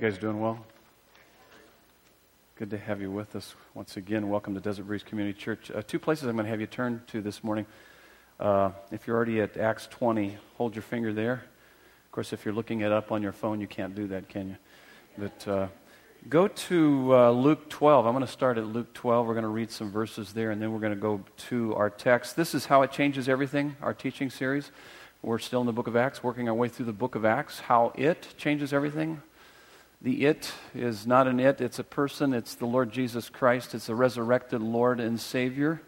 You guys doing well? Good to have you with us once again. Welcome to Desert Breeze Community Church. Uh, two places I'm going to have you turn to this morning. Uh, if you're already at Acts 20, hold your finger there. Of course, if you're looking it up on your phone, you can't do that, can you? But uh, go to uh, Luke 12. I'm going to start at Luke 12. We're going to read some verses there, and then we're going to go to our text. This is how it changes everything, our teaching series. We're still in the book of Acts, working our way through the book of Acts, how it changes everything. The it is not an it, it's a person. It's the Lord Jesus Christ. It's a resurrected Lord and Savior.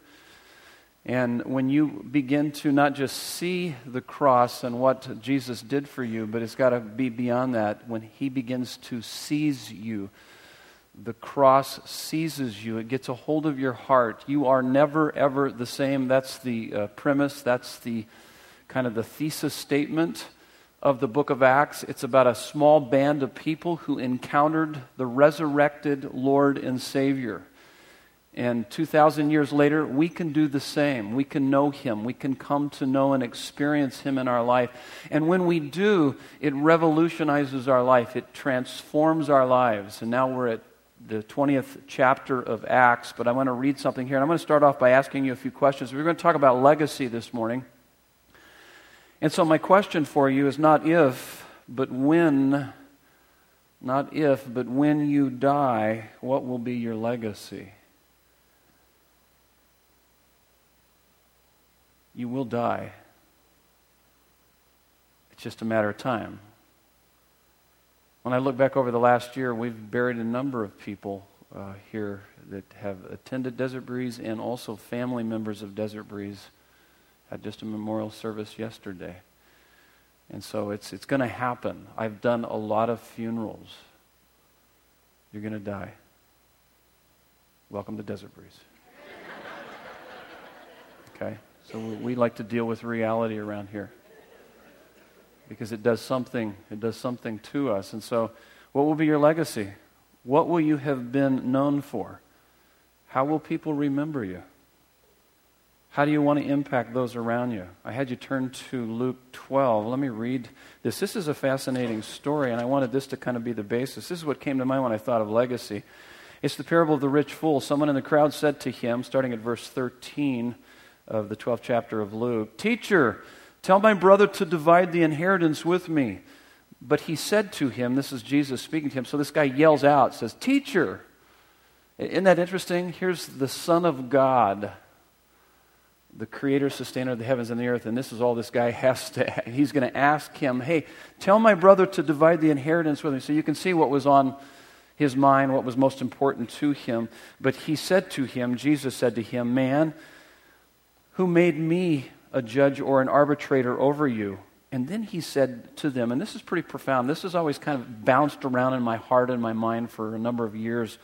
And when you begin to not just see the cross and what Jesus did for you, but it's got to be beyond that, when He begins to seize you, the cross seizes you. It gets a hold of your heart. You are never, ever the same. That's the uh, premise. That's the kind of the thesis statement of the book of Acts. It's about a small band of people who encountered the resurrected Lord and Savior. And 2,000 years later, we can do the same. We can know Him. We can come to know and experience Him in our life. And when we do, it revolutionizes our life, it transforms our lives. And now we're at the 20th chapter of Acts, but I want to read something here. And I'm going to start off by asking you a few questions. We're going to talk about legacy this morning. And so, my question for you is not if, but when, not if, but when you die, what will be your legacy? You will die. It's just a matter of time. When I look back over the last year, we've buried a number of people uh, here that have attended Desert Breeze and also family members of Desert Breeze had just a memorial service yesterday. And so it's, it's going to happen. I've done a lot of funerals. You're going to die. Welcome to Desert Breeze. Okay? So we like to deal with reality around here because it does something it does something to us and so what will be your legacy what will you have been known for how will people remember you how do you want to impact those around you? I had you turn to Luke 12. Let me read this. This is a fascinating story, and I wanted this to kind of be the basis. This is what came to mind when I thought of legacy. It's the parable of the rich fool. Someone in the crowd said to him, starting at verse 13 of the 12th chapter of Luke, Teacher, tell my brother to divide the inheritance with me. But he said to him, This is Jesus speaking to him. So this guy yells out, says, Teacher. Isn't that interesting? Here's the Son of God the creator, sustainer of the heavens and the earth, and this is all this guy has to, he's going to ask him, hey, tell my brother to divide the inheritance with me. So you can see what was on his mind, what was most important to him. But he said to him, Jesus said to him, man, who made me a judge or an arbitrator over you? And then he said to them, and this is pretty profound. This has always kind of bounced around in my heart and my mind for a number of years.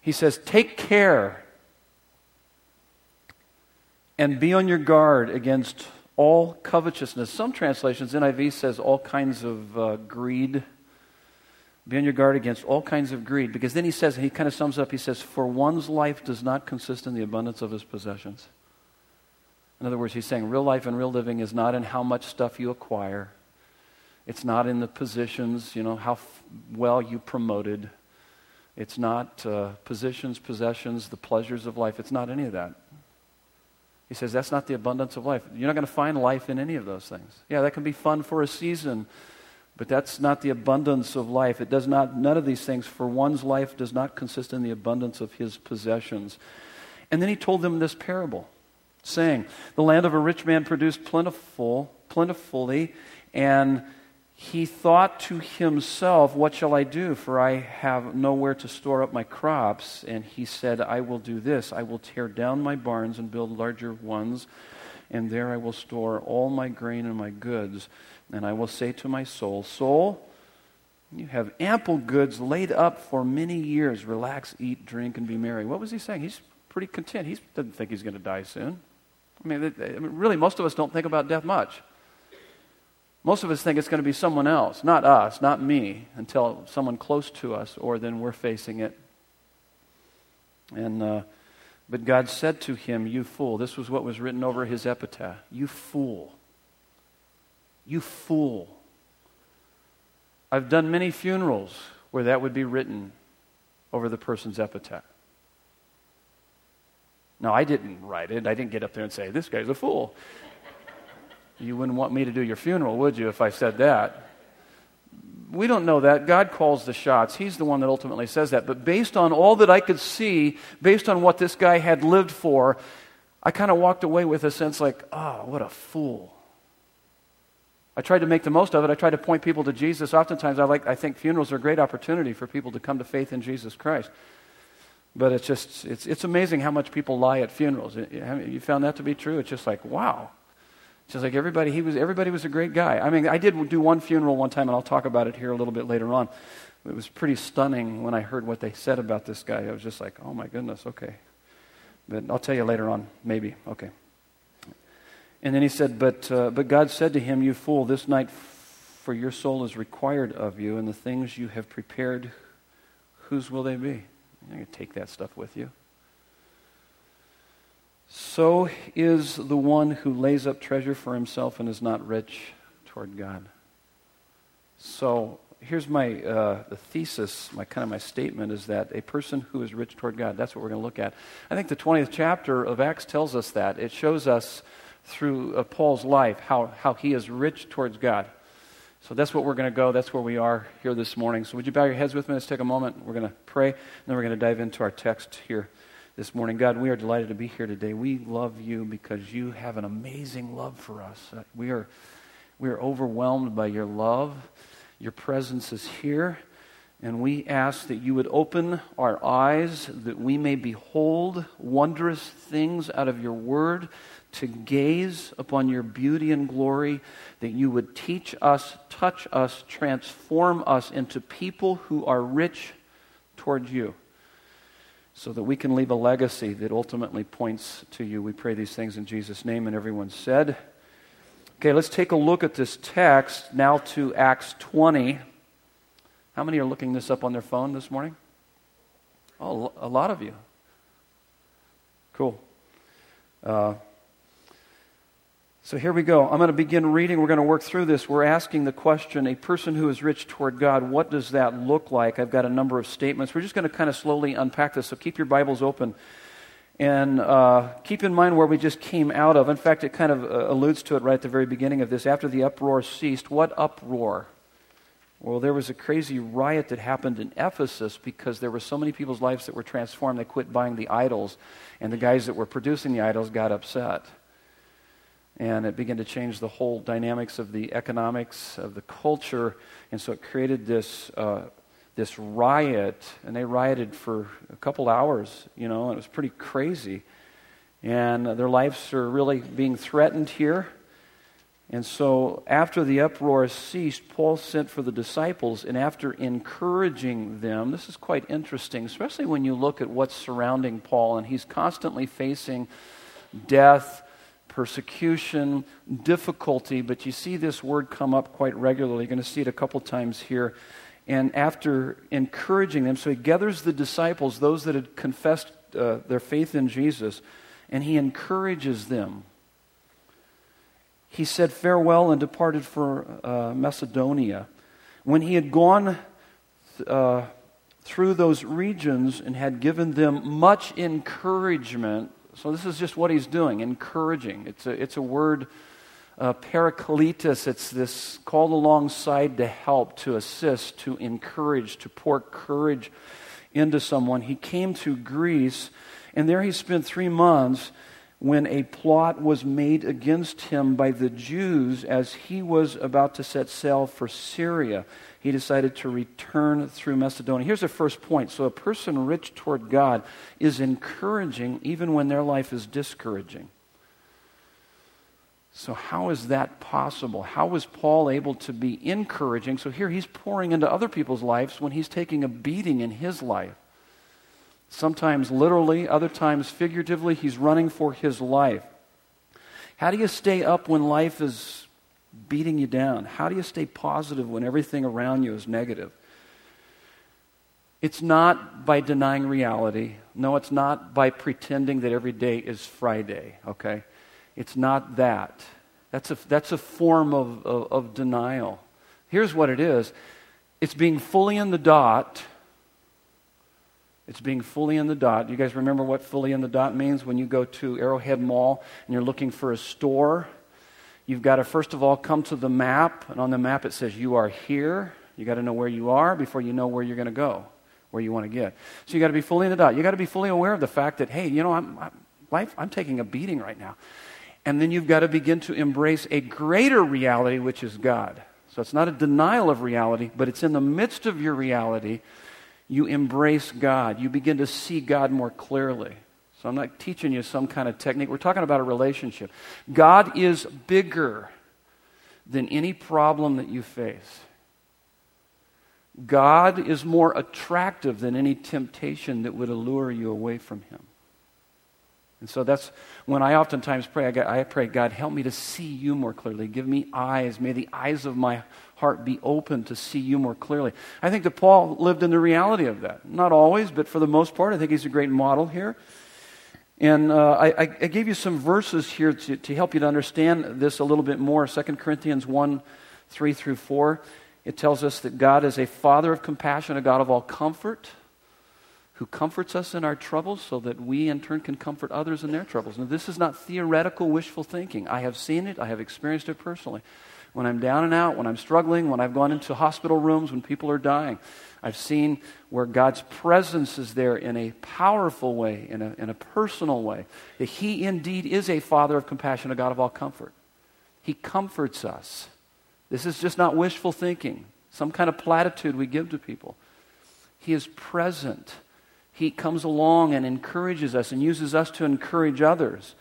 He says, Take care and be on your guard against all covetousness. Some translations, NIV says all kinds of uh, greed. Be on your guard against all kinds of greed. Because then he says, he kind of sums up, he says, For one's life does not consist in the abundance of his possessions. In other words, he's saying real life and real living is not in how much stuff you acquire, it's not in the positions, you know, how f- well you promoted. It's not uh, positions, possessions, the pleasures of life. It's not any of that. He says that's not the abundance of life. You're not going to find life in any of those things. Yeah, that can be fun for a season, but that's not the abundance of life. It does not, none of these things, for one's life does not consist in the abundance of his possessions. And then he told them this parable, saying, The land of a rich man produced plentiful, plentifully, and he thought to himself, What shall I do? For I have nowhere to store up my crops. And he said, I will do this I will tear down my barns and build larger ones, and there I will store all my grain and my goods. And I will say to my soul, Soul, you have ample goods laid up for many years. Relax, eat, drink, and be merry. What was he saying? He's pretty content. He doesn't think he's going to die soon. I mean, really, most of us don't think about death much. Most of us think it's going to be someone else, not us, not me, until someone close to us, or then we're facing it. And, uh, but God said to him, You fool. This was what was written over his epitaph. You fool. You fool. I've done many funerals. where that would be written over the person's epitaph. Now, I didn't write it. I didn't get up there and say, This guy's a fool. You wouldn't want me to do your funeral, would you, if I said that? We don't know that. God calls the shots. He's the one that ultimately says that. But based on all that I could see, based on what this guy had lived for, I kind of walked away with a sense like, oh, what a fool. I tried to make the most of it. I tried to point people to Jesus. Oftentimes, I, like, I think funerals are a great opportunity for people to come to faith in Jesus Christ. But it's just, it's, it's amazing how much people lie at funerals. You found that to be true? It's just like, wow. Just like everybody, he was, everybody was a great guy. I mean, I did do one funeral one time, and I'll talk about it here a little bit later on. It was pretty stunning when I heard what they said about this guy. I was just like, oh my goodness, okay. But I'll tell you later on, maybe. Okay. And then he said, But, uh, but God said to him, You fool, this night for your soul is required of you, and the things you have prepared, whose will they be? You're going to take that stuff with you. So is the one who lays up treasure for himself and is not rich toward God. So here's my uh, the thesis, my kind of my statement is that a person who is rich toward God. That's what we're going to look at. I think the 20th chapter of Acts tells us that. It shows us through uh, Paul's life how how he is rich towards God. So that's what we're going to go. That's where we are here this morning. So would you bow your heads with me? Let's take a moment. We're going to pray, and then we're going to dive into our text here this morning. God, we are delighted to be here today. We love you because you have an amazing love for us. Uh, we are we are overwhelmed by your love. Your presence is here. And we ask that you would open our eyes that we may behold wondrous things out of your word, to gaze upon your beauty and glory, that you would teach us, touch us, transform us into people who are rich towards you, so that we can leave a legacy that ultimately points to you. We pray these things in Jesus' name, and everyone said, Okay, let's take a look at this text now to Acts 20. How many are looking this up on their phone this morning? Oh, a lot of you. Cool. Uh, so here we go. I'm going to begin reading. We're going to work through this. We're asking the question a person who is rich toward God, what does that look like? I've got a number of statements. We're just going to kind of slowly unpack this. So keep your Bibles open. And uh, keep in mind where we just came out of. In fact, it kind of uh, alludes to it right at the very beginning of this. After the uproar ceased, what uproar? Well, there was a crazy riot that happened in Ephesus because there were so many people's lives that were transformed, they quit buying the idols. And the guys that were producing the idols got upset. And it began to change the whole dynamics of the economics of the culture. And so it created this uh, this riot, and they rioted for a couple hours, you know, and it was pretty crazy. And their lives are really being threatened here. And so, after the uproar ceased, Paul sent for the disciples, and after encouraging them, this is quite interesting, especially when you look at what's surrounding Paul, and he's constantly facing death, persecution, difficulty, but you see this word come up quite regularly. You're going to see it a couple times here and after encouraging them, so he gathers the disciples, those that had confessed uh, their faith in Jesus, and he encourages them. He said farewell and departed for uh, Macedonia. When he had gone uh, through those regions and had given them much encouragement, so this is just what he's doing encouraging. It's a, it's a word uh, parakletos, it's this called alongside to help, to assist, to encourage, to pour courage into someone. He came to Greece, and there he spent three months when a plot was made against him by the Jews as he was about to set sail for Syria. He decided to return through Macedonia. Here's the first point. So, a person rich toward God is encouraging even when their life is discouraging. So, how is that possible? How was Paul able to be encouraging? So, here he's pouring into other people's lives when he's taking a beating in his life. Sometimes literally, other times figuratively, he's running for his life. How do you stay up when life is beating you down? How do you stay positive when everything around you is negative? It's not by denying reality. No, it's not by pretending that every day is Friday, okay? It's not that. That's a, that's a form of, of, of denial. Here's what it is It's being fully in the dot. It's being fully in the dot. You guys remember what fully in the dot means when you go to Arrowhead Mall and you're looking for a store? You've got to first of all come to the map, and on the map it says you are here. You got to know where you are before you know where you're going to go, where you want to get. So you got to be fully in the dot. You got to be fully aware of the fact that hey, you know, I'm, I'm life. I'm taking a beating right now, and then you've got to begin to embrace a greater reality, which is God. So it's not a denial of reality, but it's in the midst of your reality, you embrace God. You begin to see God more clearly. So I'm not teaching you some kind of technique. We're talking about a relationship. God is bigger than any problem that you face. God is more attractive than any temptation that would allure you away from Him. And so that's when I oftentimes pray. I, pray, God, help me to see you more clearly. Give me eyes. May the eyes of my heart be open to see you more clearly. I think that Paul lived in the reality of that. Not always, but for the most part, I think he's a great model here. And uh, I, I, gave you some verses here to, to help you to understand this a little bit more. 2 Corinthians 1 3 through 4. It tells us that God is a father of compassion, a God of all comfort who comforts us in our troubles so that we in turn can comfort others in their troubles. Now, this is not theoretical wishful thinking. I have seen it, I have experienced it personally. When I'm down and out, when I'm struggling, when I've gone into hospital rooms, when people are dying, I've seen where God's presence is there in a powerful way, in a, in a personal way. That He indeed is a Father of compassion, a God of all comfort. He comforts us. This is just not wishful thinking, some kind of platitude we give to people. He is present. He comes along and encourages us and uses us to encourage others.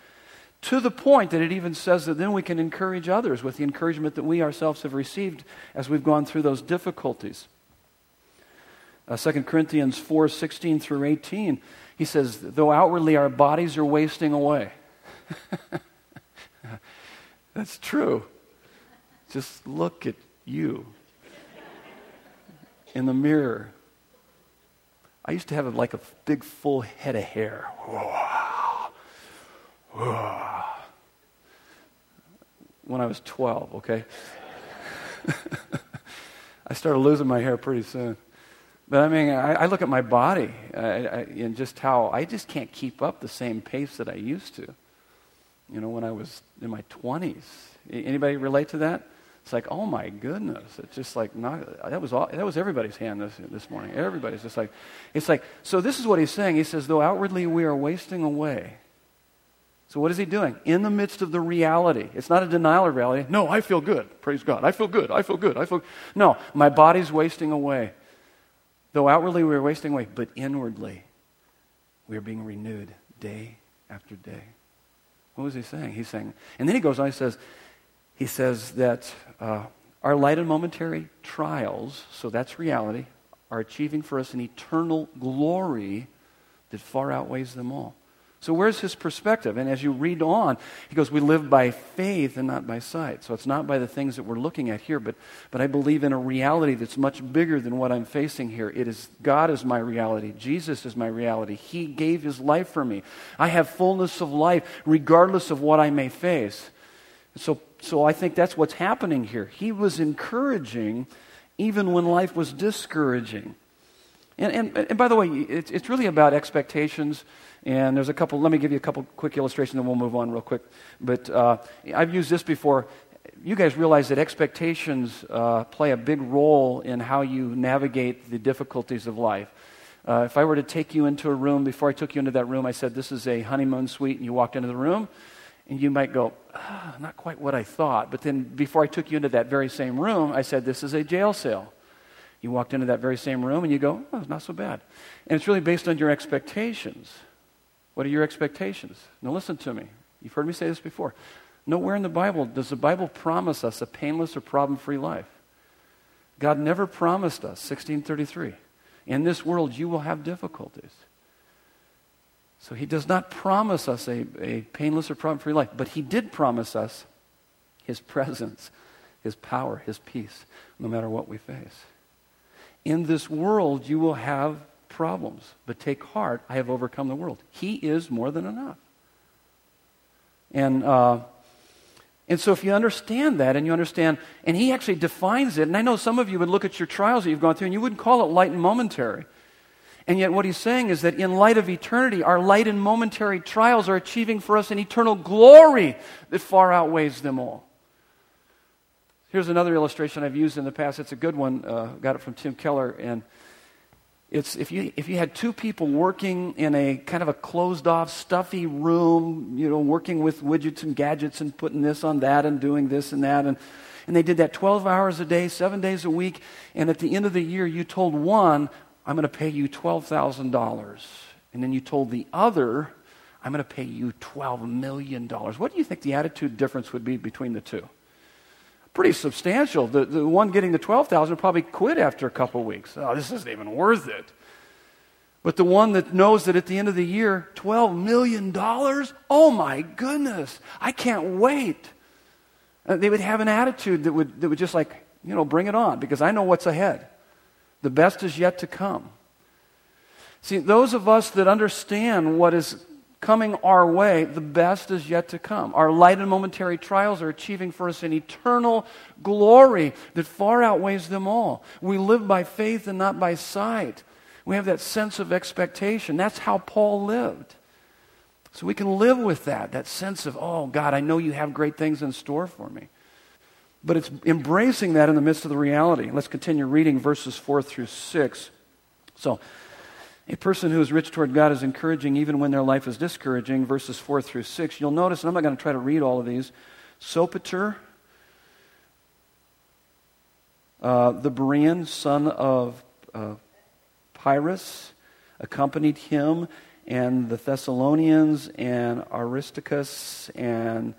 To the point that it even says that then we can encourage others with the encouragement that we ourselves have received as we've gone through those difficulties. Uh, 2 Corinthians 4 16 through 18, he says, Though outwardly our bodies are wasting away. That's true. Just look at you in the mirror. I used to have like a big full head of hair. When I was 12, okay? I started losing my hair pretty soon. But I mean, I, I look at my body I, and just how I just can't keep up the same pace that I used to. You know, when I was in my 20s. Anybody relate to that? It's like, oh my goodness. It's just like, not, that, was all, that was everybody's hand this, this morning. Everybody's just like, it's like, so this is what he's saying. He says, though outwardly we are wasting away. So what is he doing? In the midst of the reality. It's not a denial of reality. No, I feel good. Praise God. I feel good. I feel good. I feel No, my body's wasting away. Though outwardly we are wasting away, but inwardly we are being renewed day after day. What was he saying? He's saying, and then he goes on, he says, he says that uh, our light and momentary trials, so that's reality, are achieving for us an eternal glory that far outweighs them all. So, where's his perspective? And as you read on, he goes, We live by faith and not by sight. So, it's not by the things that we're looking at here, but, but I believe in a reality that's much bigger than what I'm facing here. It is God is my reality, Jesus is my reality. He gave his life for me. I have fullness of life regardless of what I may face. So, so I think that's what's happening here. He was encouraging even when life was discouraging. And, and, and by the way, it's, it's really about expectations. And there's a couple, let me give you a couple quick illustrations and we'll move on real quick. But uh, I've used this before. You guys realize that expectations uh, play a big role in how you navigate the difficulties of life. Uh, if I were to take you into a room, before I took you into that room, I said, This is a honeymoon suite, and you walked into the room, and you might go, ah, not quite what I thought. But then before I took you into that very same room, I said, this is a jail cell. You walked into that very same room and you go, oh, it's not so bad. And it's really based on your expectations. What are your expectations? Now listen to me. You've heard me say this before. Nowhere in the Bible does the Bible promise us a painless or problem free life. God never promised us, 1633. In this world, you will have difficulties. So he does not promise us a, a painless or problem free life, but he did promise us his presence, his power, his peace, no matter what we face. In this world, you will have problems, but take heart, I have overcome the world. He is more than enough. And uh, And so, if you understand that and you understand, and he actually defines it, and I know some of you would look at your trials that you've gone through and you wouldn't call it light and momentary. And yet, what he's saying is that in light of eternity, our light and momentary trials are achieving for us an eternal glory that far outweighs them all. Here's another illustration I've used in the past. It's a good one. Uh, got it from Tim Keller. And it's if you, if you had two people working in a kind of a closed off, stuffy room, you know, working with widgets and gadgets and putting this on that and doing this and that. And, and they did that 12 hours a day, seven days a week. And at the end of the year, you told one, I'm going to pay you $12,000. And then you told the other, I'm going to pay you $12 million. What do you think the attitude difference would be between the two? Pretty substantial. The, the one getting the 12,000 probably quit after a couple weeks. Oh, this isn't even worth it. But the one that knows that at the end of the year, $12 million? Oh my goodness, I can't wait. Uh, they would have an attitude that would, that would just like, you know, bring it on because I know what's ahead. The best is yet to come. See, those of us that understand what is coming our way, the best is yet to come. Our light and momentary trials are achieving for us an eternal glory that far outweighs them all. We live by faith and not by sight. We have that sense of expectation. That's how Paul lived. So we can live with that, that sense of, oh, God, I know you have great things in store for me. But it's embracing that in the midst of the reality. Let's continue reading verses 4 through 6. So, a person who is rich toward God is encouraging even when their life is discouraging, verses 4 through 6. You'll notice, and I'm not going to try to read all of these. Sopater, uh, the Berean, son of uh, Pyrrhus, accompanied him, and the Thessalonians, and Aristarchus, and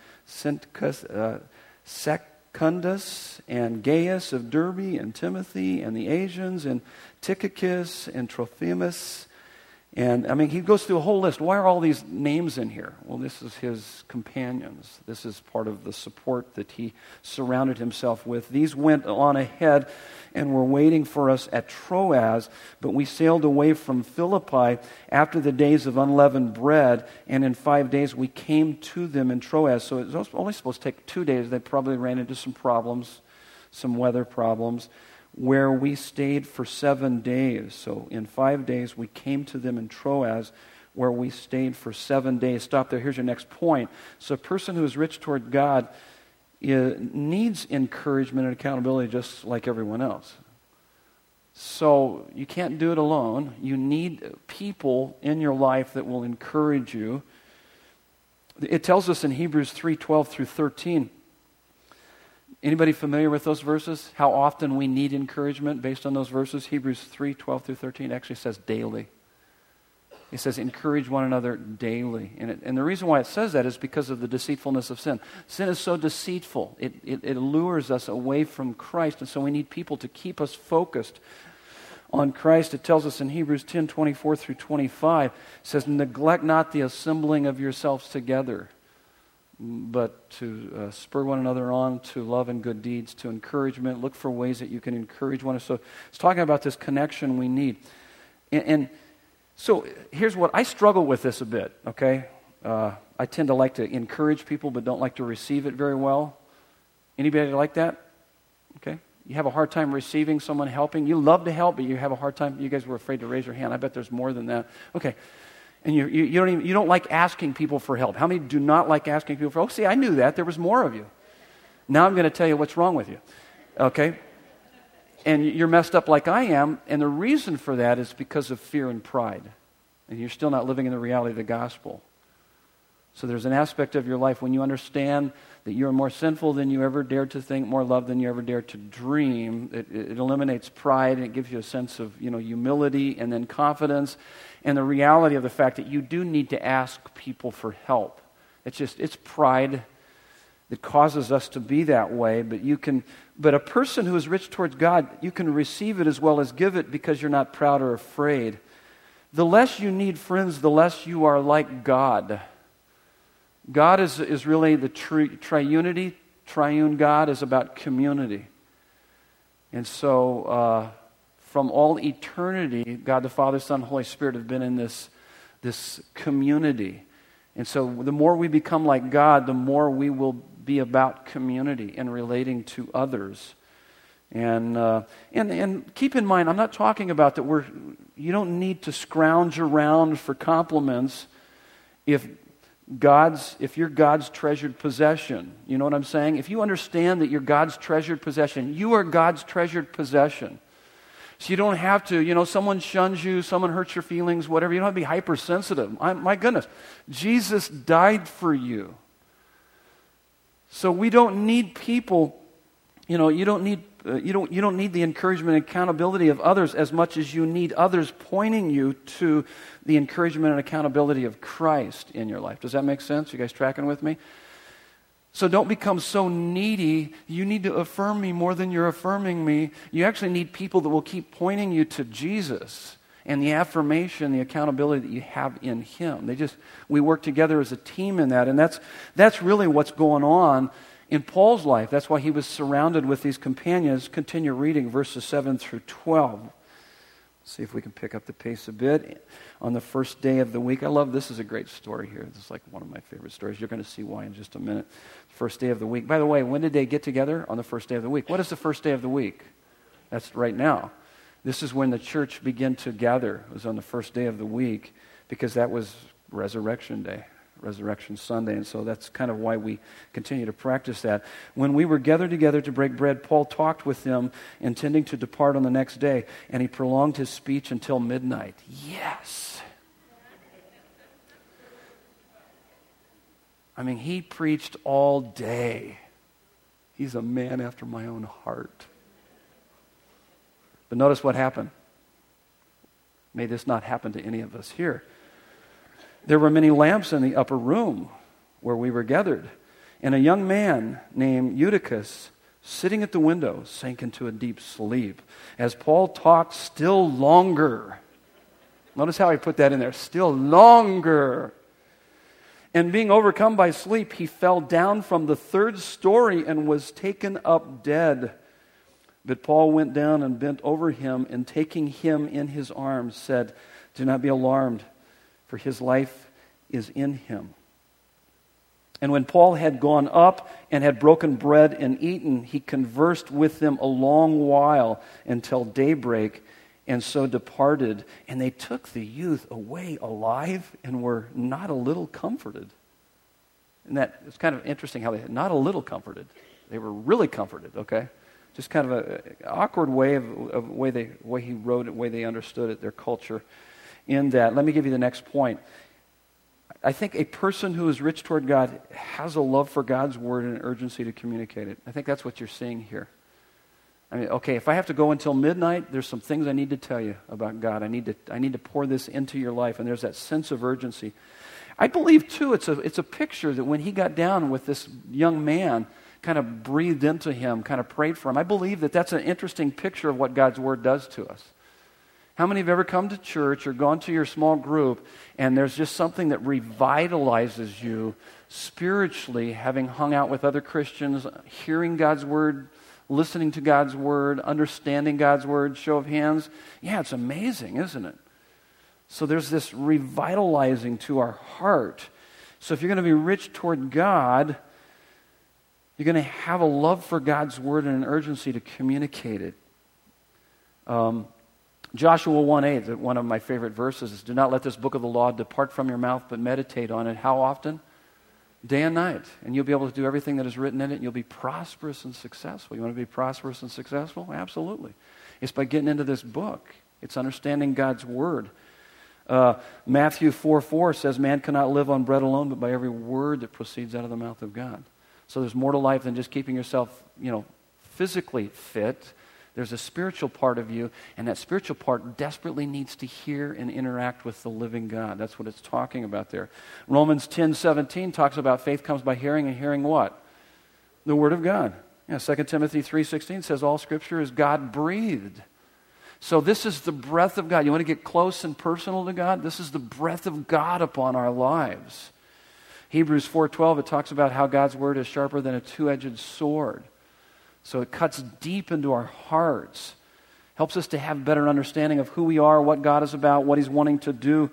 uh, Secundus and Gaius of Derbe and Timothy and the Asians and Tychicus and Trophimus and I mean, he goes through a whole list. Why are all these names in here? Well, this is his companions. This is part of the support that he surrounded himself with. These went on ahead and were waiting for us at Troas, but we sailed away from Philippi after the days of unleavened bread, and in five days we came to them in Troas. So it was only supposed to take two days. They probably ran into some problems, some weather problems where we stayed for seven days. So in five days, we came to them in Troas, where we stayed for seven days. Stop there. Here's your next point. So a person who is rich toward God eh, needs encouragement and accountability just like everyone else. So you can't do it alone. You need people in your life that will encourage you. It tells us in Hebrews 3 12 through 13 Anybody familiar with those verses? How often we need encouragement based on those verses? Hebrews 3 12 through 13 actually says daily. It says, encourage one another daily. And, it, and the reason why it says that is because of the deceitfulness of sin. Sin is so deceitful, it, it, it lures us away from Christ. And so we need people to keep us focused on Christ. It tells us in Hebrews 10 24 through 25, it says, Neglect not the assembling of yourselves together but to uh, spur one another on to love and good deeds, to encouragement. Look for ways that you can encourage one another. So it's talking about this connection we need. And, and so here's what I struggle with this a bit, okay? Uh, I tend to like to encourage people, but don't like to receive it very well. Anybody like that? Okay? You have a hard time receiving someone helping. You love to help, but you have a hard time. You guys were afraid to raise your hand. I bet there's more than that. Okay. And you, you, you, don't even, you don't like asking people for help. How many do not like asking people for help? Oh, see, I knew that. There was more of you. Now I'm going to tell you what's wrong with you. Okay? And you're messed up like I am. And the reason for that is because of fear and pride. And you're still not living in the reality of the gospel. So there's an aspect of your life when you understand that you're more sinful than you ever dared to think, more loved than you ever dared to dream. It, it eliminates pride and it gives you a sense of you know, humility and then confidence and the reality of the fact that you do need to ask people for help. It's just, it's pride that causes us to be that way, but you can, but a person who is rich towards God, you can receive it as well as give it because you're not proud or afraid. The less you need friends, the less you are like God. God is, is really the tri- triunity. Triune God is about community. And so, uh, from all eternity, God the Father, Son, Holy Spirit have been in this, this community. And so the more we become like God, the more we will be about community and relating to others. And, uh, and, and keep in mind, I'm not talking about that we're, you don't need to scrounge around for compliments if God's, if you're God's treasured possession. You know what I'm saying? If you understand that you're God's treasured possession, you are God's treasured possession. So you don't have to, you know, someone shuns you, someone hurts your feelings, whatever. You don't have to be hypersensitive. I, my goodness, Jesus died for you. So we don't need people, you know, you don't need uh, you, don't, you don't need the encouragement and accountability of others as much as you need others pointing you to the encouragement and accountability of Christ in your life. Does that make sense? You guys tracking with me? So don't become so needy. You need to affirm me more than you're affirming me. You actually need people that will keep pointing you to Jesus and the affirmation, the accountability that you have in Him. They just, we work together as a team in that. And that's, that's really what's going on in Paul's life. That's why he was surrounded with these companions. Continue reading verses 7 through 12. See if we can pick up the pace a bit. On the first day of the week, I love this is a great story here. This is like one of my favorite stories. You're going to see why in just a minute. First day of the week. By the way, when did they get together? On the first day of the week. What is the first day of the week? That's right now. This is when the church began to gather. It was on the first day of the week because that was resurrection day. Resurrection Sunday. And so that's kind of why we continue to practice that. When we were gathered together to break bread, Paul talked with them, intending to depart on the next day, and he prolonged his speech until midnight. Yes. I mean, he preached all day. He's a man after my own heart. But notice what happened. May this not happen to any of us here. There were many lamps in the upper room where we were gathered, and a young man named Eutychus, sitting at the window, sank into a deep sleep as Paul talked still longer. Notice how he put that in there still longer. And being overcome by sleep, he fell down from the third story and was taken up dead. But Paul went down and bent over him, and taking him in his arms, said, Do not be alarmed for his life is in him. And when Paul had gone up and had broken bread and eaten, he conversed with them a long while until daybreak, and so departed. And they took the youth away alive and were not a little comforted. And that it's kind of interesting how they not a little comforted. They were really comforted, okay? Just kind of an awkward way of, of way they way he wrote it, way they understood it, their culture in that. Let me give you the next point. I think a person who is rich toward God has a love for God's word and an urgency to communicate it. I think that's what you're seeing here. I mean, okay, if I have to go until midnight, there's some things I need to tell you about God. I need to, I need to pour this into your life, and there's that sense of urgency. I believe, too, it's a, it's a picture that when he got down with this young man, kind of breathed into him, kind of prayed for him, I believe that that's an interesting picture of what God's word does to us. How many have ever come to church or gone to your small group and there's just something that revitalizes you spiritually, having hung out with other Christians, hearing God's word, listening to God's word, understanding God's word? Show of hands. Yeah, it's amazing, isn't it? So there's this revitalizing to our heart. So if you're going to be rich toward God, you're going to have a love for God's word and an urgency to communicate it. Um, Joshua 1 8, one of my favorite verses, is Do not let this book of the law depart from your mouth, but meditate on it. How often? Day and night. And you'll be able to do everything that is written in it, and you'll be prosperous and successful. You want to be prosperous and successful? Absolutely. It's by getting into this book, it's understanding God's word. Uh, Matthew 4 4 says, Man cannot live on bread alone, but by every word that proceeds out of the mouth of God. So there's more to life than just keeping yourself, you know, physically fit there's a spiritual part of you, and that spiritual part desperately needs to hear and interact with the living God. That's what it's talking about there. Romans 10 17 talks about faith comes by hearing, and hearing what? The Word of God. Yeah, 2 Timothy 3.16 says all Scripture is God breathed. So this is the breath of God. You want to get close and personal to God? This is the breath of God upon our lives. Hebrews 4:12 it talks about how God's word is sharper than a two-edged sword. So it cuts deep into our hearts, helps us to have a better understanding of who we are, what God is about, what He's wanting to do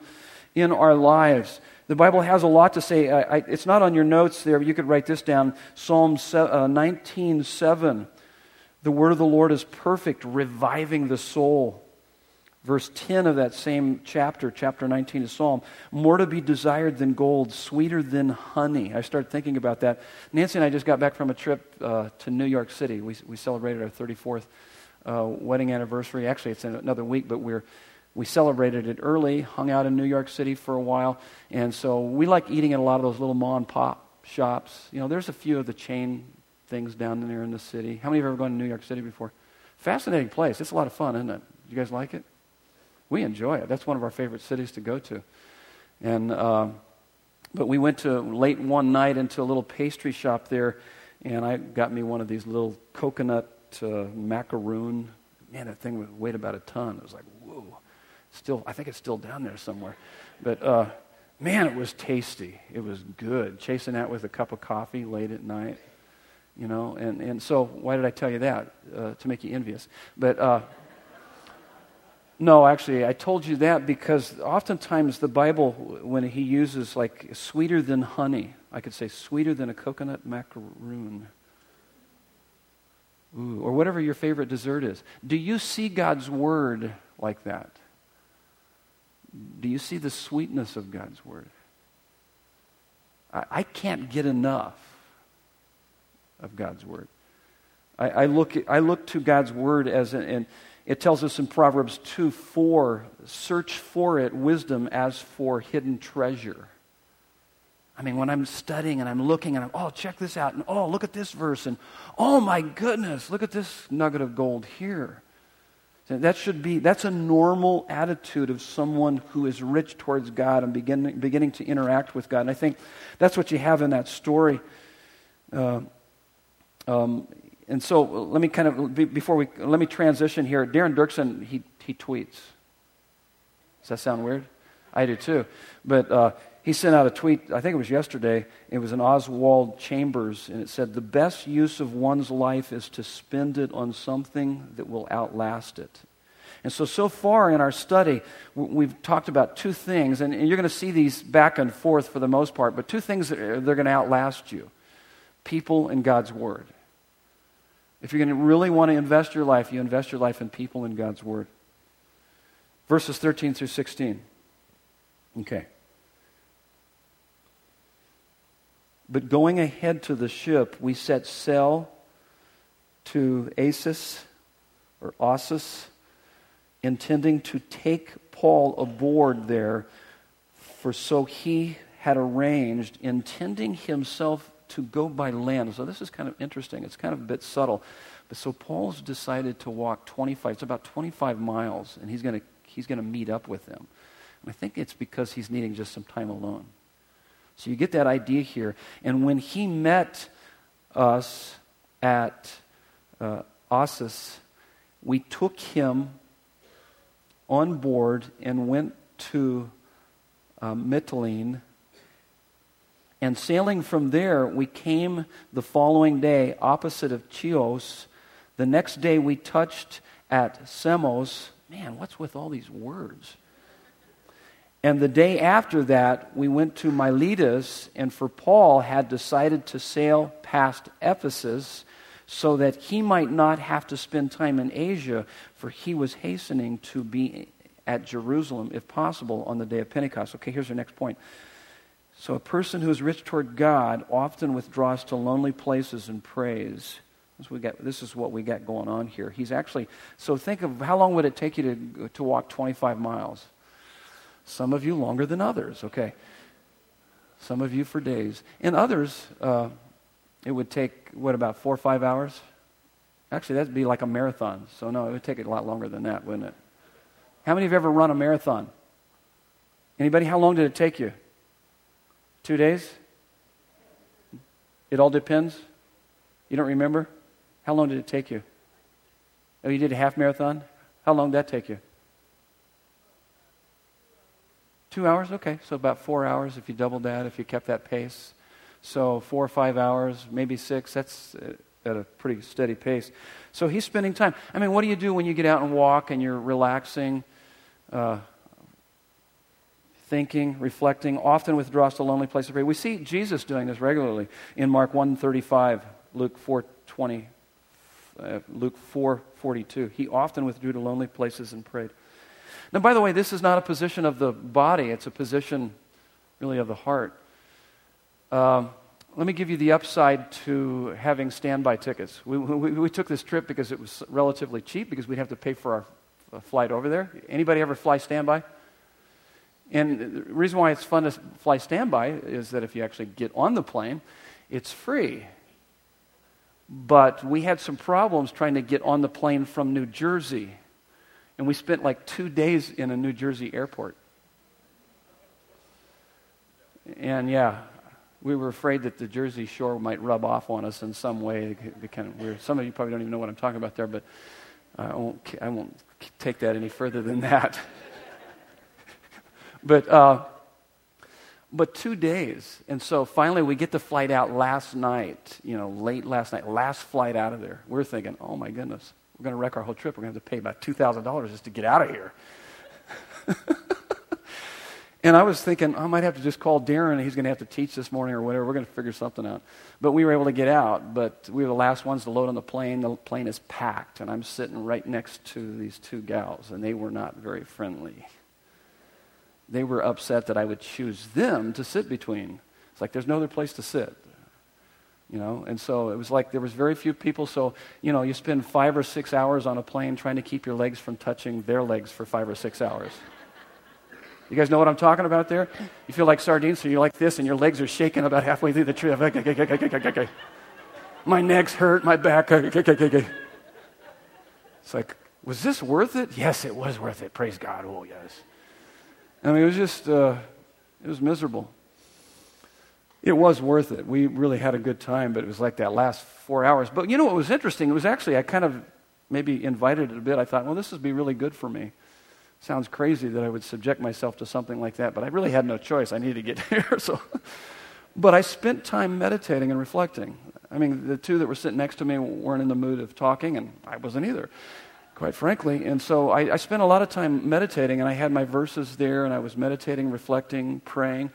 in our lives. The Bible has a lot to say. I, I, it's not on your notes there, but you could write this down. Psalm uh, 19 7. The word of the Lord is perfect, reviving the soul. Verse 10 of that same chapter, chapter 19 of Psalm, more to be desired than gold, sweeter than honey. I started thinking about that. Nancy and I just got back from a trip uh, to New York City. We, we celebrated our 34th uh, wedding anniversary. Actually, it's in another week, but we're we celebrated it early, hung out in New York City for a while, and so we like eating at a lot of those little mom and pop shops. You know, there's a few of the chain things down there in the city. How many of you have ever gone to New York City before? Fascinating place. It's a lot of fun, isn't it? You guys like it? We enjoy it. That's one of our favorite cities to go to. And uh, but we went to late one night into a little pastry shop there, and I got me one of these little coconut uh, macaroon. Man, that thing weighed about a ton. It was like, whoa. Still, I think it's still down there somewhere. But uh, man, it was tasty. It was good. Chasing that with a cup of coffee late at night, you know. And, and so, why did I tell you that? Uh, to make you envious. But uh, no, actually, I told you that because oftentimes the Bible, when he uses like sweeter than honey, I could say sweeter than a coconut macaroon. Ooh, or whatever your favorite dessert is. Do you see God's word like that? Do you see the sweetness of God's word? I, I can't get enough of God's word. I, I, look, I look to God's word as an, and it tells us in Proverbs 2 4, search for it, wisdom, as for hidden treasure. I mean, when I'm studying and I'm looking and I'm, oh, check this out, and oh, look at this verse, and oh my goodness, look at this nugget of gold here. That should be, that's a normal attitude of someone who is rich towards God and beginning, beginning to interact with God. And I think that's what you have in that story. Uh, um, and so let me kind of, before we, let me transition here. Darren Dirksen, he, he tweets. Does that sound weird? I do too. But uh, he sent out a tweet, I think it was yesterday. It was an Oswald Chambers, and it said, The best use of one's life is to spend it on something that will outlast it. And so, so far in our study, we've talked about two things, and you're going to see these back and forth for the most part, but two things that are, they're going to outlast you people and God's Word. If you're going to really want to invest your life, you invest your life in people and God's Word. Verses 13 through 16. Okay. But going ahead to the ship, we set sail to Assos or Ossus, intending to take Paul aboard there, for so he had arranged, intending himself to go by land. So this is kind of interesting. It's kind of a bit subtle. But so Paul's decided to walk 25, it's about 25 miles, and he's going to he's going to meet up with them. And I think it's because he's needing just some time alone. So you get that idea here. And when he met us at uh, Assos, we took him on board and went to uh, Mytilene. And sailing from there, we came the following day opposite of Chios. The next day, we touched at Samos. Man, what's with all these words? And the day after that, we went to Miletus, and for Paul had decided to sail past Ephesus so that he might not have to spend time in Asia, for he was hastening to be at Jerusalem, if possible, on the day of Pentecost. Okay, here's our next point. So, a person who is rich toward God often withdraws to lonely places and prays. This, we this is what we got going on here. He's actually, so think of how long would it take you to, to walk 25 miles? Some of you longer than others, okay? Some of you for days. And others, uh, it would take, what, about four or five hours? Actually, that'd be like a marathon. So, no, it would take a lot longer than that, wouldn't it? How many of you have ever run a marathon? Anybody? How long did it take you? Two days? It all depends. You don't remember? How long did it take you? Oh, you did a half marathon? How long did that take you? Two hours? Okay, so about four hours if you doubled that, if you kept that pace. So four or five hours, maybe six. That's uh, at a pretty steady pace. So he's spending time. I mean, what do you do when you get out and walk and you're relaxing? Uh, thinking, reflecting, often withdraws to lonely place to pray. We see Jesus doing this regularly in Mark 1:35, Luke 4:20, uh, Luke 4:42. He often withdrew to lonely places and prayed. Now, by the way, this is not a position of the body; it's a position, really, of the heart. Um, let me give you the upside to having standby tickets. We, we, we, took this trip because it was relatively cheap because we'd have to pay for our uh, flight over there. Anybody ever fly standby? And the reason why it's fun to fly standby is that if you actually get on the plane, it's free. But we had some problems trying to get on the plane from New Jersey. And we spent like two days in a New Jersey airport. And yeah, we were afraid that the Jersey shore might rub off on us in some way. Kind of weird. Some of you probably don't even know what I'm talking about there, but I won't, I won't take that any further than that. but, uh, but two days. And so finally we get the flight out last night, you know, late last night, last flight out of there. We're thinking, oh my goodness, we're going to wreck our whole trip. We're going to have to pay about $2,000 just to get out of here. and I was thinking, I might have to just call Darren. He's going to have to teach this morning or whatever. We're going to figure something out. But we were able to get out. But we were the last ones to load on the plane. The plane is packed. And I'm sitting right next to these two gals, and they were not very friendly they were upset that I would choose them to sit between. It's like there's no other place to sit. You know, and so it was like there was very few people. So, you know, you spend five or six hours on a plane trying to keep your legs from touching their legs for five or six hours. You guys know what I'm talking about there? You feel like sardines, so you're like this, and your legs are shaking about halfway through the trip. My neck's hurt, my back. It's like, was this worth it? Yes, it was worth it. Praise God. Oh, yes. I mean, it was just, uh, it was miserable. It was worth it. We really had a good time, but it was like that last four hours. But you know what was interesting? It was actually, I kind of maybe invited it a bit. I thought, well, this would be really good for me. Sounds crazy that I would subject myself to something like that, but I really had no choice. I needed to get here. So, but I spent time meditating and reflecting. I mean, the two that were sitting next to me weren't in the mood of talking, and I wasn't either quite frankly. And so I, I, spent a lot of time meditating, and I had my verses there, and I was meditating, reflecting, praying.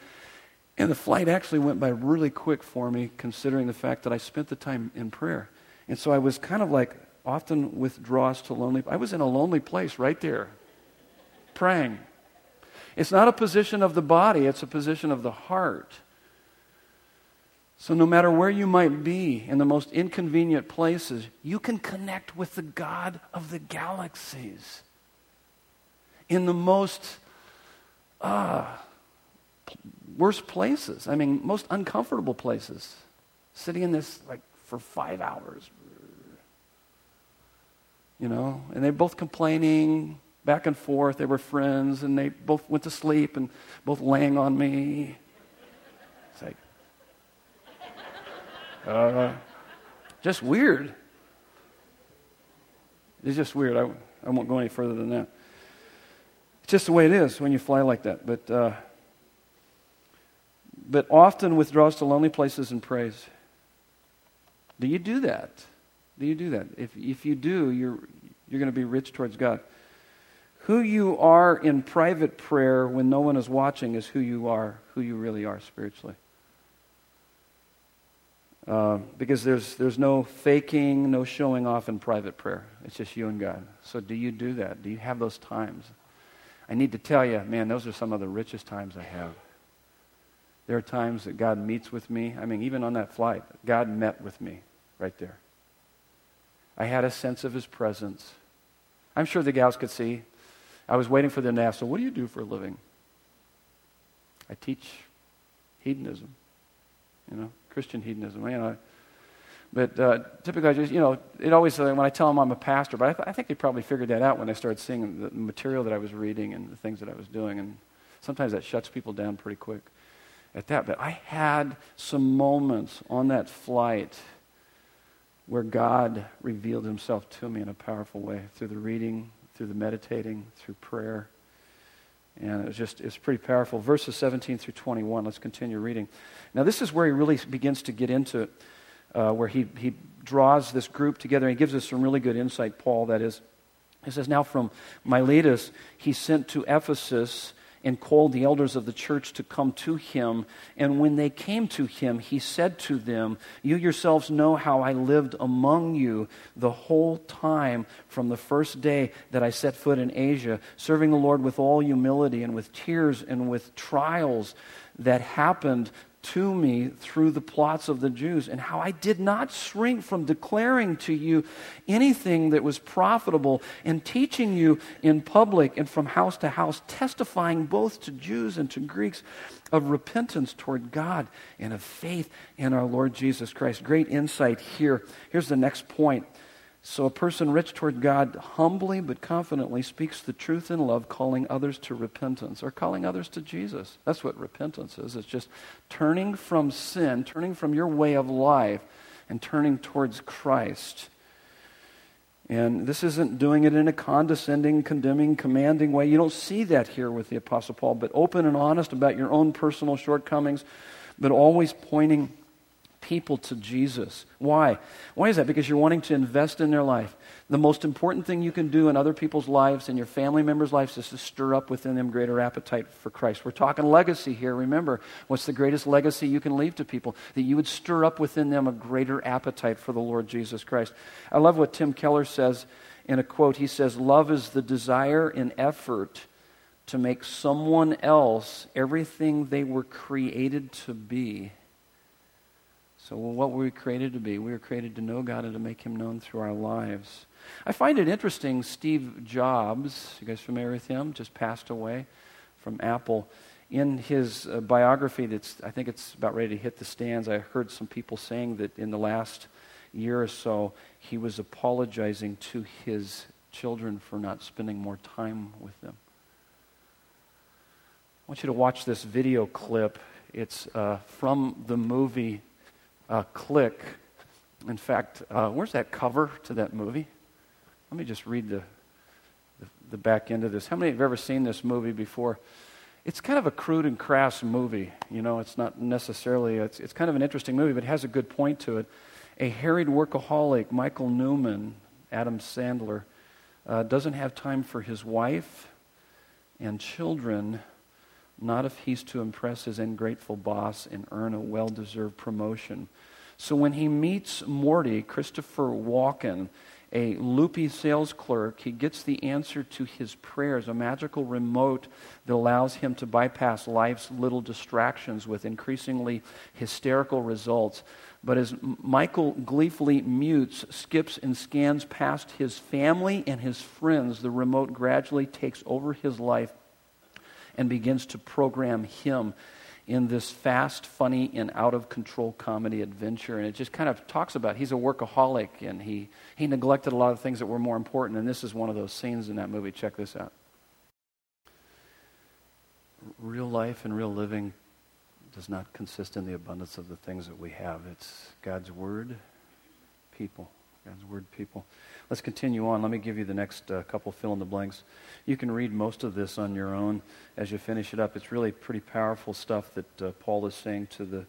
And the flight actually went by really quick for me, considering the fact that I spent the time in prayer. And so I was kind of like often withdraws to lonely. I was in a lonely place right there, praying. It's not a position of the body, it's a position of the heart. So, no matter where you might be in the most inconvenient places, you can connect with the God of the galaxies in the most uh, worst places. I mean, most uncomfortable places. Sitting in this like for five hours. You know, and they both complaining back and forth. They were friends, and they both went to sleep and both laying on me. Uh, just weird. It's just weird. I, I won't go any further than that. It's just the way it is when you fly like that. But, uh, but often withdraws to lonely places and prays. Do you do that? Do you do that? If, if you do, you're, you're going to be rich towards God. Who you are in private prayer when no one is watching is who you are, who you really are spiritually. Uh, because there's, there's no faking, no showing off in private prayer. It's just you and God. So, do you do that? Do you have those times? I need to tell you, man, those are some of the richest times I have. There are times that God meets with me. I mean, even on that flight, God met with me right there. I had a sense of his presence. I'm sure the gals could see. I was waiting for them to ask, So, what do you do for a living? I teach hedonism, you know. Christian hedonism. You know, but uh, typically, I just, you know, it always, uh, when I tell them I'm a pastor, but I, th- I, think they probably figured that out when they started seeing the material that I was reading and the things that I was doing. And sometimes that shuts people down pretty quick at that. But I had some moments on that flight where God revealed himself to me in a powerful way through the reading, through the meditating, through prayer. And it was just, it's pretty powerful. Verses 17 through 21, let's continue reading. Now, this is where he really begins to get into uh, where he, he draws this group together. And he gives us some really good insight, Paul, that is. He says, Now from Miletus he sent to Ephesus and called the elders of the church to come to him. And when they came to him, he said to them, You yourselves know how I lived among you the whole time from the first day that I set foot in Asia, serving the Lord with all humility and with tears and with trials that happened to me through the plots of the Jews, and how I did not shrink from declaring to you anything that was profitable and teaching you in public and from house to house, testifying both to Jews and to Greeks of repentance toward God and of faith in our Lord Jesus Christ. Great insight here. Here's the next point so a person rich toward God humbly but confidently speaks the truth in love, calling others to repentance or calling others to Jesus. That's what repentance is. It's just turning from sin, turning from your way of life, and turning towards Christ. And this isn't doing it in a condescending, condemning, commanding way. You don't see that here with the Apostle Paul, but open and honest about your own personal shortcomings, but always pointing people to Jesus. Why? Why is that? Because you're wanting to invest in their life. The most important thing you can do in other people's lives and your family members' lives is to stir up within them greater appetite for Christ. We're talking legacy here. Remember, what's the greatest legacy you can leave to people? That you would stir up within them a greater appetite for the Lord Jesus Christ. I love what Tim Keller says in a quote. He says, Love is the desire and effort to make someone else everything they were created to be so, what were we created to be? We were created to know God and to make Him known through our lives. I find it interesting, Steve Jobs, you guys familiar with him? Just passed away from Apple. In his uh, biography, that's, I think it's about ready to hit the stands, I heard some people saying that in the last year or so, he was apologizing to his children for not spending more time with them. I want you to watch this video clip. It's uh, from the movie uh, Click. In fact, uh, where's that cover to that movie? Let me just read the, the, the back end of this. How many have ever seen this movie before? It's kind of a crude and crass movie. You know, it's not necessarily, it's, it's kind of an interesting movie, but it has a good point to it. A harried workaholic, Michael Newman, Adam Sandler, uh, doesn't have time for his wife and children not if he's to impress his ungrateful boss and earn a well deserved promotion. So when he meets Morty, Christopher Walken, a loopy sales clerk, he gets the answer to his prayers, a magical remote that allows him to bypass life's little distractions with increasingly hysterical results. But as Michael gleefully mutes, skips, and scans past his family and his friends, the remote gradually takes over his life and begins to program him in this fast, funny, and out of control comedy adventure. And it just kind of talks about he's a workaholic and he, he neglected a lot of things that were more important. And this is one of those scenes in that movie. Check this out. Real life and real living does not consist in the abundance of the things that we have, it's God's Word, people. God's Word, people. Let's continue on. Let me give you the next uh, couple fill in the blanks. You can read most of this on your own as you finish it up. It's really pretty powerful stuff that uh, Paul is saying to the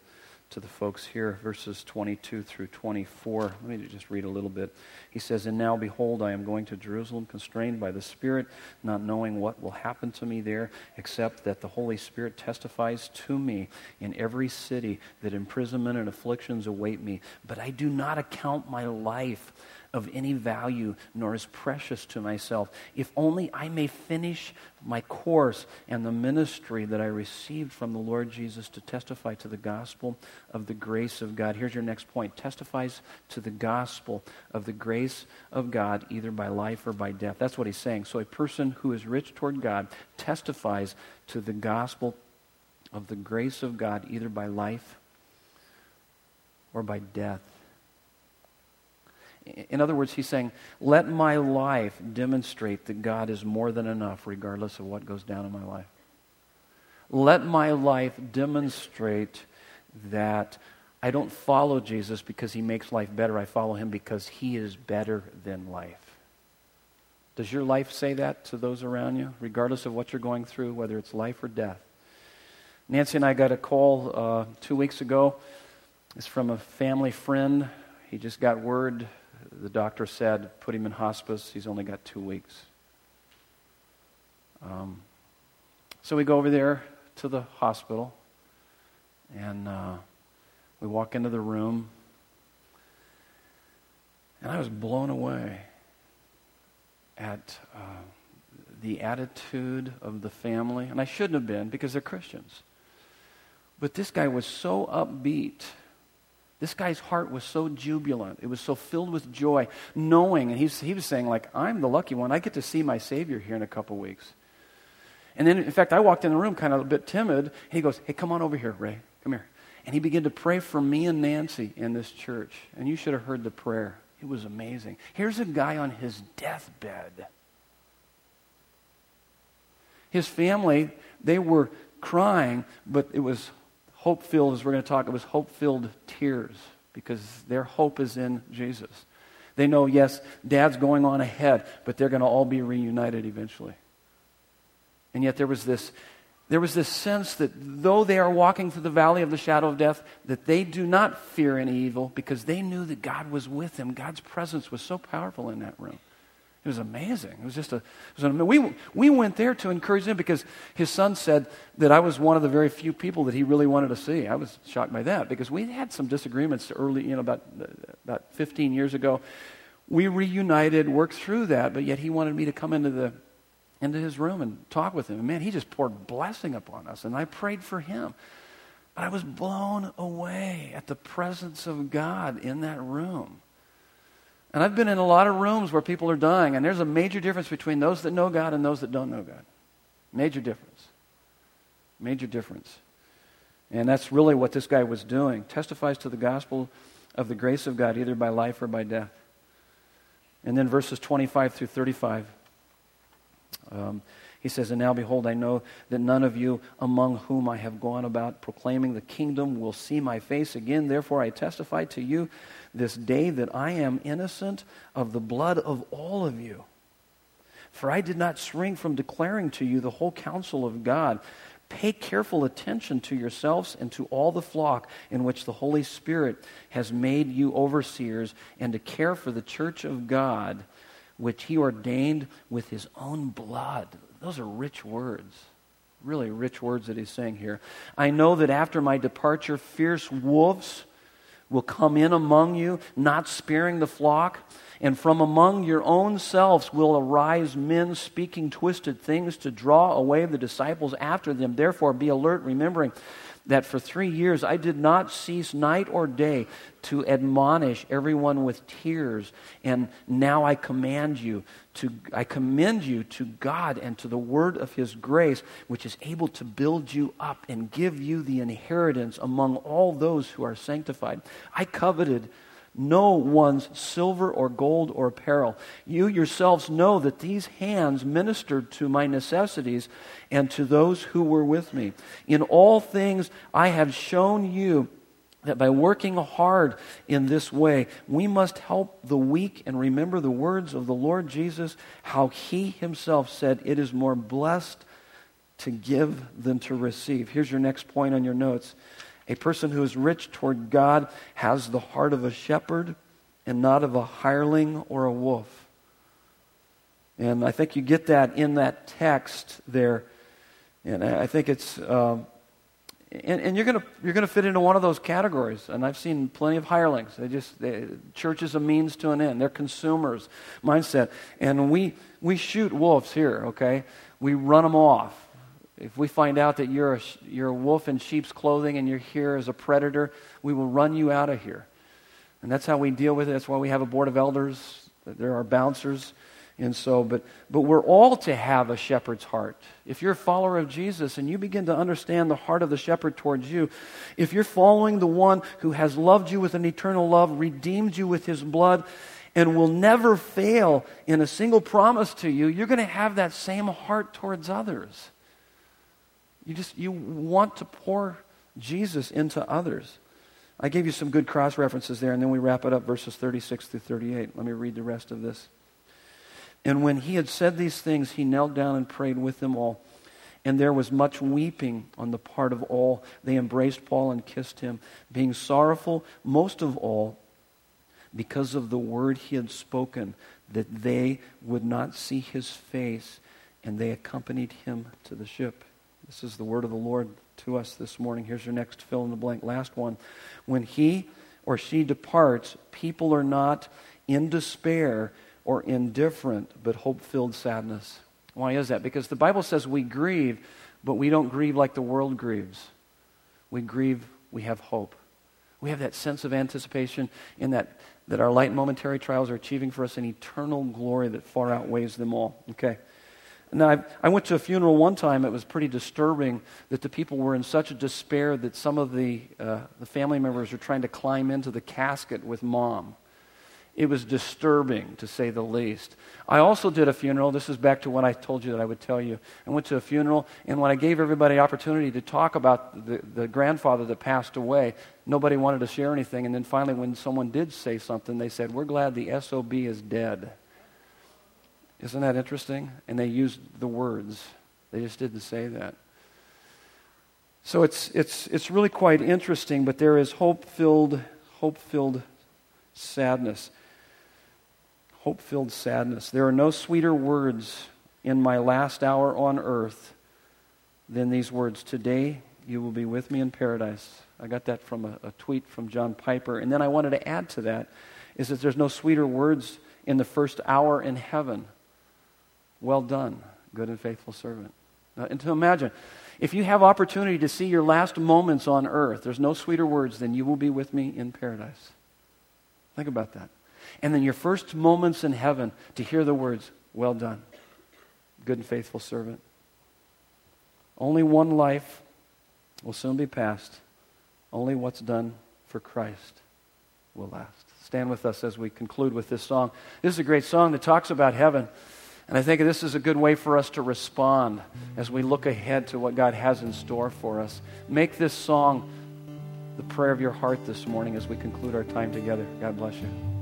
to the folks here, verses 22 through 24. Let me just read a little bit. He says, And now, behold, I am going to Jerusalem, constrained by the Spirit, not knowing what will happen to me there, except that the Holy Spirit testifies to me in every city that imprisonment and afflictions await me. But I do not account my life of any value, nor is precious to myself, if only I may finish my course and the ministry that I received from the Lord Jesus to testify to the gospel of the grace of God. Here's your next point testifies to the gospel of the grace of God, either by life or by death. That's what he's saying. So a person who is rich toward God testifies to the gospel of the grace of God, either by life or by death. In other words, he's saying, let my life demonstrate that God is more than enough, regardless of what goes down in my life. Let my life demonstrate that I don't follow Jesus because he makes life better. I follow him because he is better than life. Does your life say that to those around you, regardless of what you're going through, whether it's life or death? Nancy and I got a call uh, two weeks ago. It's from a family friend. He just got word the doctor said, put him in hospice. He's only got two weeks. Um, So we go over there to the hospital, and uh, we walk into the room, and I was blown away at uh, the attitude of the family. And I shouldn't have been because they're Christians. But this guy was so upbeat. This guy's heart was so jubilant. It was so filled with joy, knowing, and he's, he was saying, like, I'm the lucky one. I get to see my Savior here in a couple weeks. And then, in fact, I walked in the room kind of a bit timid. He goes, Hey, come on over here, Ray. Come here. And he began to pray for me and Nancy in this church. And you should have heard the prayer. It was amazing. Here's a guy on his deathbed. His family, they were crying, but it was hope filled, as we're going to talk, it was hope filled tears because their hope is in Jesus. They know, yes, dad's going on ahead, but they're going to all be reunited eventually. And yet there was this there was this sense that though they are walking through the valley of the shadow of death, that they do not fear any evil because they knew that God was with them. God's presence was so powerful in that room. It was amazing. It was just a. Was an, we, we went there to encourage him because his son said that I was one of the very few people that he really wanted to see. I was shocked by that because we had some disagreements early, you know, about, about 15 years ago. We reunited, worked through that, but yet he wanted me to come into the into his room and talk with him. And man, he just poured blessing upon us. And I prayed for him. But I was blown away at the presence of God in that room. And I've been in a lot of rooms where people are dying, and there's a major difference between those that know God and those that don't know God. Major difference. Major difference. And that's really what this guy was doing. Testifies to the gospel of the grace of God, either by life or by death. And then verses 25 through 35. Um, he says, And now behold, I know that none of you among whom I have gone about proclaiming the kingdom will see my face again. Therefore, I testify to you this day that I am innocent of the blood of all of you. For I did not shrink from declaring to you the whole counsel of God. Pay careful attention to yourselves and to all the flock in which the Holy Spirit has made you overseers, and to care for the church of God which he ordained with his own blood. Those are rich words. Really rich words that he's saying here. I know that after my departure, fierce wolves will come in among you, not sparing the flock. And from among your own selves will arise men speaking twisted things to draw away the disciples after them. Therefore, be alert, remembering that for three years I did not cease night or day to admonish everyone with tears. And now I command you to, I commend you to God and to the word of his grace, which is able to build you up and give you the inheritance among all those who are sanctified. I coveted no one's silver or gold or apparel. You yourselves know that these hands ministered to my necessities and to those who were with me. In all things I have shown you that by working hard in this way, we must help the weak and remember the words of the Lord Jesus, how he himself said, It is more blessed to give than to receive. Here's your next point on your notes. A person who is rich toward God has the heart of a shepherd and not of a hireling or a wolf. And I think you get that in that text there. And I think it's, um, and, and, you're going to you're gonna fit into one of those categories. And I've seen plenty of hirelings. They just, they, church is a means to an end. They're consumers mindset. And we, we shoot wolves here, okay? We run them off. If we find out that you're a, you're a wolf in sheep's clothing and you're here as a predator, we will run you out of here. And that's how we deal with it. That's why we have a board of elders. There are bouncers. And so, but, but we're all to have a shepherd's heart. If you're a follower of Jesus and you begin to understand the heart of the shepherd towards you, if you're following the one who has loved you with an eternal love, redeemed you with his blood, and will never fail in a single promise to you, you're going to have that same heart towards others. You just you want to pour Jesus into others. I gave you some good cross references there, and then we wrap it up, verses 36 through 38. Let me read the rest of this. And when he had said these things, he knelt down and prayed with them all. And there was much weeping on the part of all. They embraced Paul and kissed him, being sorrowful most of all because of the word he had spoken, that they would not see his face, and they accompanied him to the ship. This is the word of the Lord to us this morning. Here's your next fill in the blank. Last one. When he or she departs, people are not in despair or indifferent, but hope filled sadness. Why is that? Because the Bible says we grieve, but we don't grieve like the world grieves. We grieve, we have hope. We have that sense of anticipation in that, that our light momentary trials are achieving for us an eternal glory that far outweighs them all. Okay. Now, I, I went to a funeral one time. It was pretty disturbing that the people were in such a despair that some of the, uh, the family members were trying to climb into the casket with mom. It was disturbing, to say the least. I also did a funeral. This is back to what I told you that I would tell you. I went to a funeral, and when I gave everybody opportunity to talk about the, the grandfather that passed away, nobody wanted to share anything. And then finally, when someone did say something, they said, We're glad the SOB is dead. Isn't that interesting? And they used the words, they just didn't say that. So it's, it's, it's really quite interesting, but there is hope filled, hope filled sadness hope filled sadness. There are no sweeter words in my last hour on earth than these words Today you will be with me in paradise. I got that from a, a, tweet from John Piper. And then I wanted to add to that is that there's no sweeter words in the first hour in heaven. Well done, good and faithful servant. And to imagine, if you have opportunity to see your last moments on earth, there's no sweeter words than you will be with me in paradise. Think about that and then your first moments in heaven to hear the words, Well done, good and faithful servant. Only one life will soon be passed. Only what's done for Christ will last. Stand with us as we conclude with this song. This is a great song that talks about heaven. And I think this is a good way for us to respond as we look ahead to what God has in store for us. Make this song the prayer of your heart this morning as we conclude our time together. God bless you.